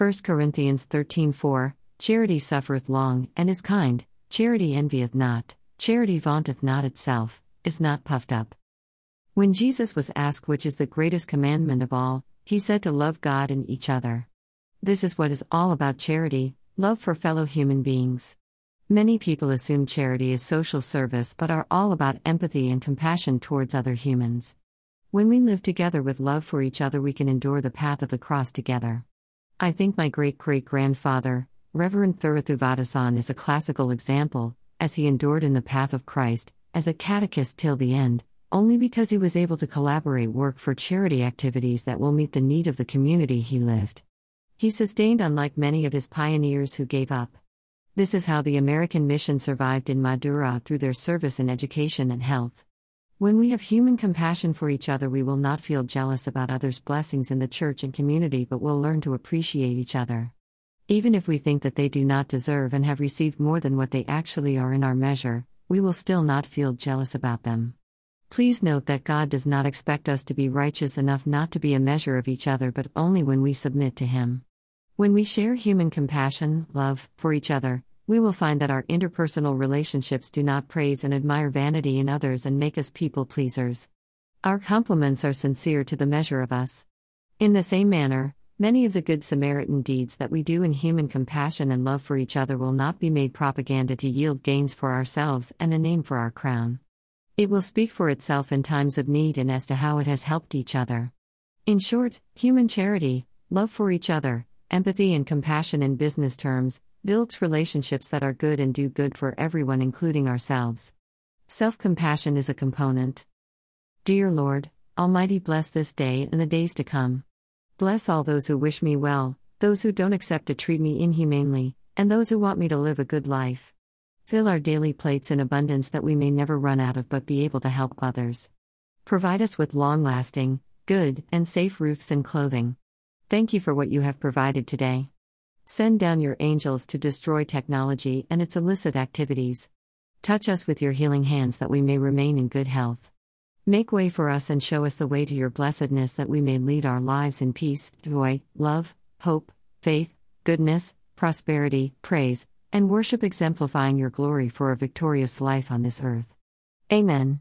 1 Corinthians 13:4 Charity suffereth long, and is kind, charity envieth not, charity vaunteth not itself, is not puffed up. When Jesus was asked which is the greatest commandment of all, he said to love God and each other. This is what is all about charity love for fellow human beings. Many people assume charity is social service but are all about empathy and compassion towards other humans. When we live together with love for each other, we can endure the path of the cross together. I think my great great grandfather, Reverend Thiruthuvadasan, is a classical example, as he endured in the path of Christ, as a catechist till the end, only because he was able to collaborate work for charity activities that will meet the need of the community he lived. He sustained, unlike many of his pioneers who gave up. This is how the American mission survived in Madura through their service in education and health. When we have human compassion for each other, we will not feel jealous about others' blessings in the church and community, but will learn to appreciate each other. Even if we think that they do not deserve and have received more than what they actually are in our measure, we will still not feel jealous about them. Please note that God does not expect us to be righteous enough not to be a measure of each other, but only when we submit to Him. When we share human compassion, love, for each other, we will find that our interpersonal relationships do not praise and admire vanity in others and make us people pleasers. Our compliments are sincere to the measure of us. In the same manner, many of the Good Samaritan deeds that we do in human compassion and love for each other will not be made propaganda to yield gains for ourselves and a name for our crown. It will speak for itself in times of need and as to how it has helped each other. In short, human charity, love for each other, empathy and compassion in business terms, builds relationships that are good and do good for everyone, including ourselves. Self compassion is a component. Dear Lord, Almighty, bless this day and the days to come. Bless all those who wish me well, those who don't accept to treat me inhumanely, and those who want me to live a good life. Fill our daily plates in abundance that we may never run out of but be able to help others. Provide us with long lasting, good, and safe roofs and clothing. Thank you for what you have provided today. Send down your angels to destroy technology and its illicit activities. Touch us with your healing hands that we may remain in good health. Make way for us and show us the way to your blessedness that we may lead our lives in peace, joy, love, hope, faith, goodness, prosperity, praise, and worship, exemplifying your glory for a victorious life on this earth. Amen.